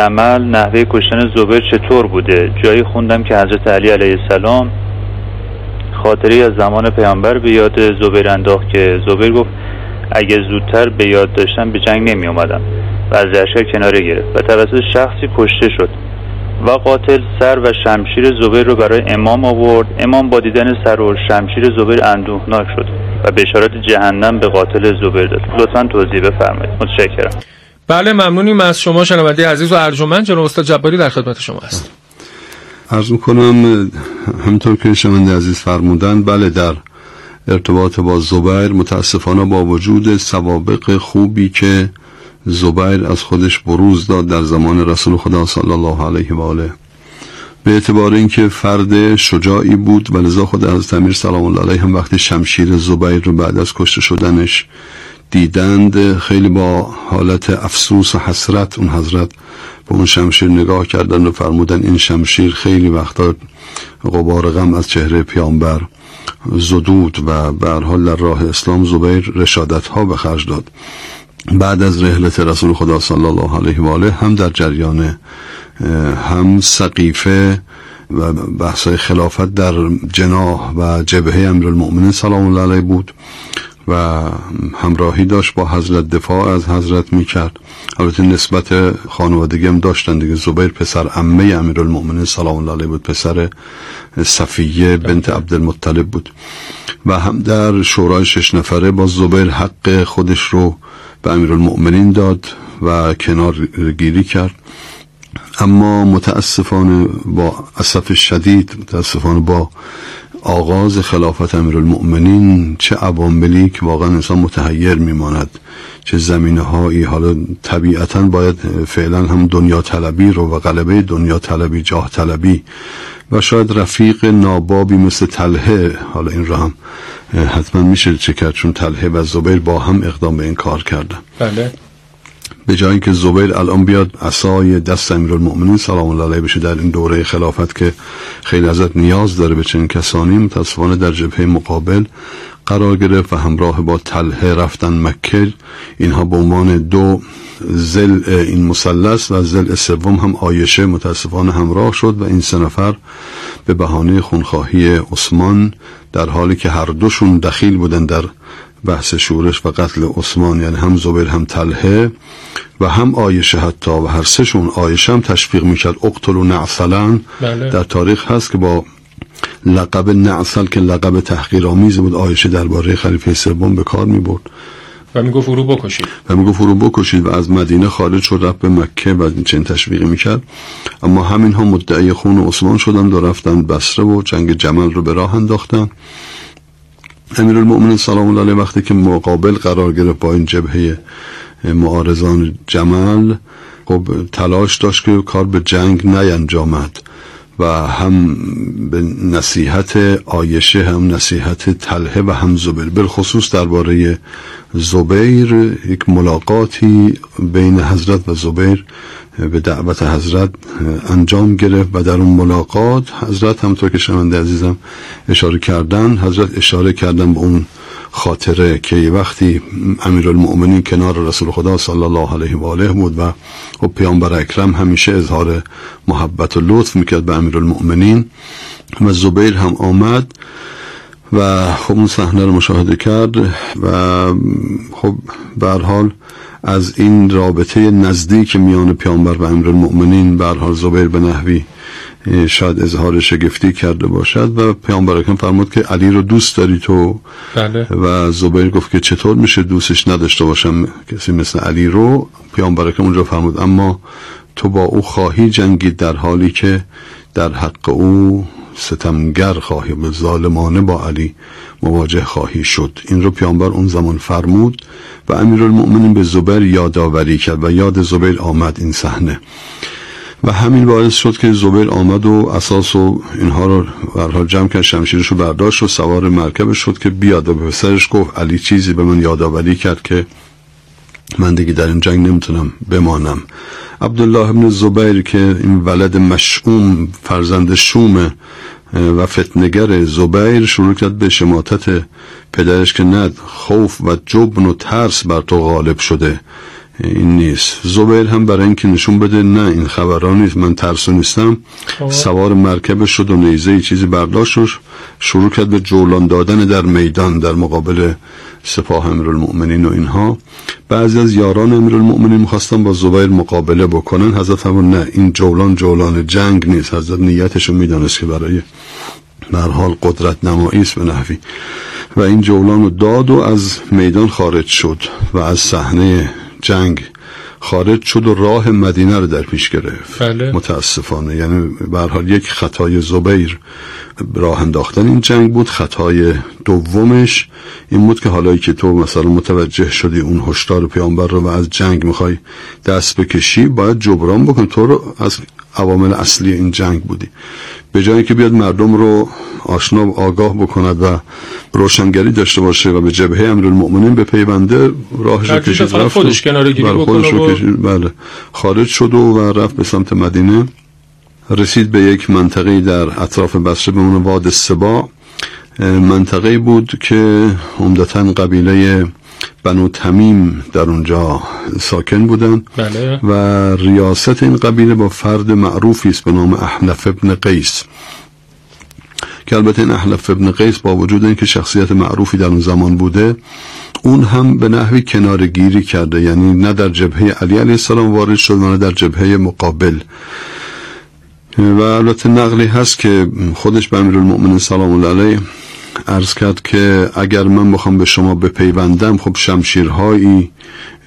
جمل نحوه کشتن زبیر چطور بوده؟ جایی خوندم که حضرت علی علیه السلام خاطری از زمان پیامبر به یاد زبیر انداخت که زبیر گفت اگه زودتر به یاد داشتم به جنگ نمی اومدم و از لشکر کناره گرفت و توسط شخصی کشته شد و قاتل سر و شمشیر زبیر رو برای امام آورد. امام با دیدن سر و شمشیر زبیر اندوهناک شد و بشارت جهنم به قاتل زبیر داد. لطفا توضیح بفرمایید. متشکرم. بله ممنونیم از شما شنونده عزیز و ارجمند جناب استاد جباری در خدمت شما است عرض می‌کنم همینطور که شنونده عزیز فرمودن بله در ارتباط با زبیر متاسفانه با وجود سوابق خوبی که زبیر از خودش بروز داد در زمان رسول خدا صلی الله علیه و آله. به اعتبار اینکه فرد شجاعی بود و لذا خود حضرت امیر سلام الله علیه هم وقتی شمشیر زبیر رو بعد از کشته شدنش دیدند خیلی با حالت افسوس و حسرت اون حضرت به اون شمشیر نگاه کردن و فرمودن این شمشیر خیلی وقتا غبار غم از چهره پیامبر زدود و به حال در راه اسلام زبیر رشادت ها به خرج داد. بعد از رحلت رسول خدا صلی الله علیه و آله هم در جریان هم سقیفه و بحث خلافت در جناح و جبهه امیرالمؤمنین سلام الله علیه بود. و همراهی داشت با حضرت دفاع از حضرت می‌کرد. البته نسبت خانوادگی هم داشتن دیگه. زبیر پسر عمه امیرالمؤمنین سلام الله علیه بود. پسر صفیه بنت عبدالمطلب بود. و هم در شورای شش نفره با زبیر حق خودش رو به امیرالمؤمنین داد و کنار گیری کرد. اما متاسفانه با اسف شدید متاسفانه با آغاز خلافت امیرالمؤمنین چه عواملی که واقعا انسان متحیر میماند چه زمینه هایی حالا طبیعتا باید فعلا هم دنیا طلبی رو و غلبه دنیا طلبی جاه طلبی و شاید رفیق نابابی مثل تلهه حالا این رو هم حتما میشه چه کرد چون تلهه و زبیر با هم اقدام به این کار کردن. بله. به جایی که زبیر الان بیاد عصای دست امیرالمؤمنین سلام الله علیه بشه در این دوره خلافت که خیلی ازت نیاز داره به چنین کسانی متاسفانه در جبهه مقابل قرار گرفت و همراه با تله رفتن مکه اینها به عنوان دو زل این مثلث و زل سوم هم آیشه متاسفانه همراه شد و این سه نفر به بهانه خونخواهی عثمان در حالی که هر دوشون دخیل بودن در بحث شورش و قتل عثمان یعنی هم زبیر هم تلهه و هم آیشه حتی و هر سهشون آیشه هم تشویق می‌کرد. اقتل و نعسلن بله. در تاریخ هست که با لقب نعسل که لقب تحقیر آمیز بود آیشه درباره خلیفه سوم به کار می برد و می‌گفت فرو بکشید. و می‌گفت فرو بکشید و از مدینه خارج شد رفت به مکه و چنین تشویقی می‌کرد. اما همین ها مدعی خون عثمان شدن و رفتن بسره و جنگ جمل رو به راه انداختن امیر المؤمنین سلام الله علیه. وقتی که مقابل قرار گرفت با این جبهه معارضان جمل خب تلاش داشت که کار به جنگ نینجامد و هم به نصیحت آیشه هم نصیحت تله و هم زبیر بالخصوص درباره زبیر یک ملاقاتی بین حضرت و زبیر به دعوت حضرت انجام گرفت و در اون ملاقات حضرت همطور که شنونده عزیزم اشاره کردن حضرت اشاره کردن به اون خاطره که وقتی امیرالمؤمنین کنار رسول خدا صلی الله علیه و آله بود و خب پیامبر اکرم همیشه اظهار محبت و لطف می‌کرد به امیرالمؤمنین و زبیر هم آمد و خب اون صحنه رو مشاهده کرد و خب به حال از این رابطه نزدیک میان پیامبر و امیرالمؤمنین به حال زبیر به نحوی شاید اظهار شگفتی کرده باشد و پیامبر اکرم فرمود که علی رو دوست داری تو؟ بله. و زبیر گفت که چطور میشه دوستش نداشته باشم کسی مثل علی رو؟ پیامبر اکرم اونجا فرمود اما تو با او خواهی جنگید در حالی که در حق او ستمگر خواهی به ظالمانه با علی مواجه خواهی شد. این رو پیامبر اون زمان فرمود و امیرالمؤمنین به زبیر یادآوری کرد و یاد زبیر آمد این صحنه. و همین باعث شد که زبیر آمد و اساس و اینها رو برها جمع کرد شمشیرش رو برداشت و سوار مرکبش شد که بیاد و به پسرش گفت علی چیزی به من یادآوری کرد که من دیگه در این جنگ نمی‌تونم بمانم. عبدالله ابن زبیر که این ولد مشعوم فرزند شوم و فتنگر زبیر شروع کرد به شماتت پدرش که ند خوف و جبن و ترس بر تو غالب شده. این نیست. زبیر هم برای اینکه نشون بده نه این خبران نیست. من ترسو نیستم. خب. سوار مرکب شد و نیزه چیزی برداشت و شروع کرد به جولان دادن در میدان در مقابل سپاه امیرالمؤمنین و اینها. بعضی از یاران امیرالمؤمنین می‌خواستن با زبیر مقابله بکنن. حضرت همون نه این جولان جولان جنگ نیست. حضرت نیتشو می‌دانست که برای در حال قدرت نمایی است به نحوی. و این جولان رو داد و از میدان خارج شد و از صحنه جنگ خارج شد و راه مدینه رو در پیش گرفت. بله. متاسفانه. یعنی به هر حال یک خطای زبیر راه انداختن این جنگ بود. خطای دومش این بود که حالایی که تو مثلا متوجه شدی اون هشدار پیامبر رو و از جنگ می‌خوای دست بکشی باید جبران بکن. تو رو از عوامل اصلی این جنگ بودی. به جایی که بیاد مردم رو آشنا و آگاه بکند و روشنگری داشته باشه و به جبهه امیرالمؤمنین به پیونده راهش رو کشید رفت خودش کناره‌گیری بله، بکنه خودش رو کشید. بله. خارج شد و, و رفت به سمت مدینه. رسید به یک منطقه در اطراف بصره به اون واد سبا. منطقه بود که عمدتا قبیله بنو تمیم در اونجا ساکن بودن بله. و ریاست این قبیله با فرد معروفی است به نام احنف ابن قیس. که البته این احنف ابن قیس با وجود اینکه شخصیت معروفی در اون زمان بوده اون هم به نحوی کنارگیری کرده یعنی نه در جبهه علی علیه السلام وارد شد و نه در جبهه مقابل. و البته نقلی هست که خودش به امیرالمؤمنین سلام الله علیه عرض کرد که اگر من بخوام به شما بپیوندم خب شمشیرهایی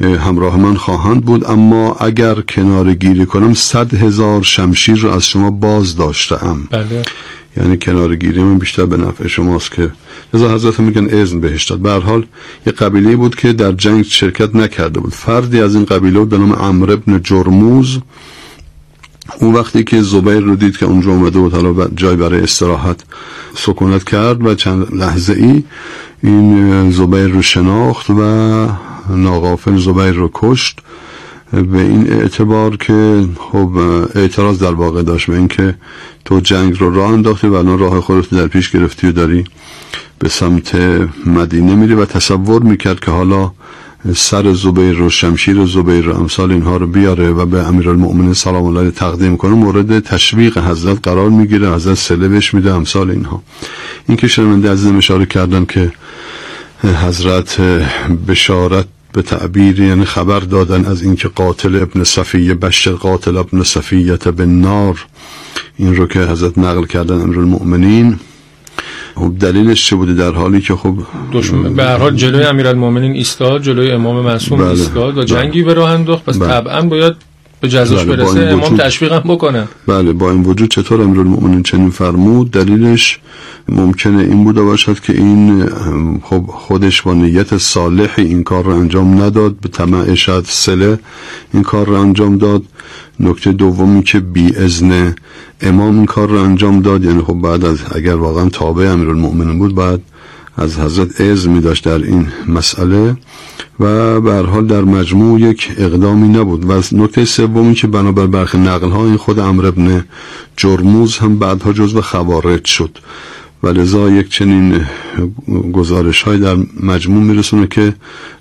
همراه من خواهند بود. اما اگر کنار گیری کنم صد هزار شمشیر رو از شما باز داشتم بله. یعنی کنار گیری من بیشتر به نفع شماست که لذا حضرت میگن اذن بهش داد. به حال یه قبیله بود که در جنگ شرکت نکرده بود. فردی از این قبیله بود به نام عمرو ابن جرموز. اون وقتی که زبیر رو دید که اونجا اومده بود حالا جای برای استراحت سکونت کرد و چند لحظه ای این زبیر رو شناخت و ناغافل زبیر رو کشت به این اعتبار که خب اعتراض در واقع داشت به اینکه تو جنگ رو راه انداختی و الان راه خودت در پیش گرفتی و داری به سمت مدینه میری و تصور می‌کرد که حالا سر زبیر رو شمشیر زبیر رو امثال اینها رو بیاره و به امیرالمؤمنین سلام الله علیه تقدیم کنه. مورد تشویق حضرت قرار می‌گیره. حضرت سله بهش میده. امثال اینها. این که شرمنده عزیزم اشاره کردن که حضرت بشارت به تعبیر یعنی خبر دادن از اینکه قاتل ابن صفیه بشر قاتل ابن صفیت به نار. این رو که حضرت نقل کردن امیرالمؤمنین. خب دلیلش چه بوده در حالی که خب دشمن به هر حال جلوی امیرالمومنین ایستاد جلوی امام معصوم بله. ایستاد و بله. جنگی به راه انداخت پس بله. طبعا باید به جزاش بله، برسه این امام وجود- تشویق هم بکنه بله با این وجود چطور امیرالمؤمنین چنین فرمود دلیلش ممکنه این بوده باشد که این خب خودش با نیت صالح این کار رو انجام نداد به طمع شاید سله این کار رو انجام داد نکته دومی که بی ازن امام این کار رو انجام داد یعنی خب بعد از اگر واقعا تابع امیرالمؤمنین بود بعد از حضرت اذن می داشت در این مسئله و به حال در مجموع یک اقدامی نبود. و نکته سومی که بنابر برخی نقل ها این خود امر ابن جرموز هم بعدها جزو خوارج شد. و لذا یک چنین گزارش های در مجموع میرسونه که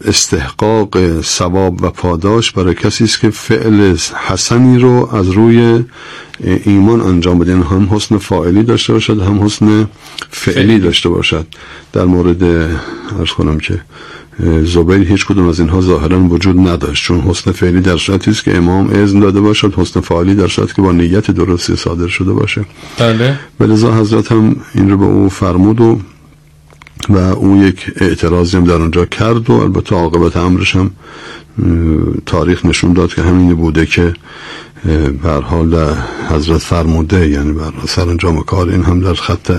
استحقاق ثواب و پاداش برای کسی است که فعل حسنی رو از روی ایمان انجام بده. یعنی هم حسن فاعلی داشته باشد هم حسن فعلی داشته باشد. در مورد ارز کنم که زبیر هیچ کدوم از اینها ظاهرا وجود نداشت چون حسن فعلی در صورتی است که امام اذن داده باشد حسن فعلی در صورتی که با نیت درستی صادر شده باشه. بله. ولذا حضرت هم این رو به او فرمود و و او یک اعتراضی هم در اونجا کرد و البته عاقبت امرش هم تاریخ نشون داد که همین بوده که به هر حال حضرت فرموده یعنی بر سرانجام کار این هم در خط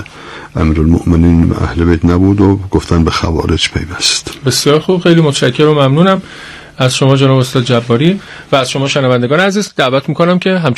امیرالمؤمنین و اهل بیت نبود و گفتن به خوارج پیوست. بسیار خوب خیلی متشکرم و ممنونم. از شما جناب استاد جباری و از شما شنوندگان عزیز دعوت می‌کنم که همچنین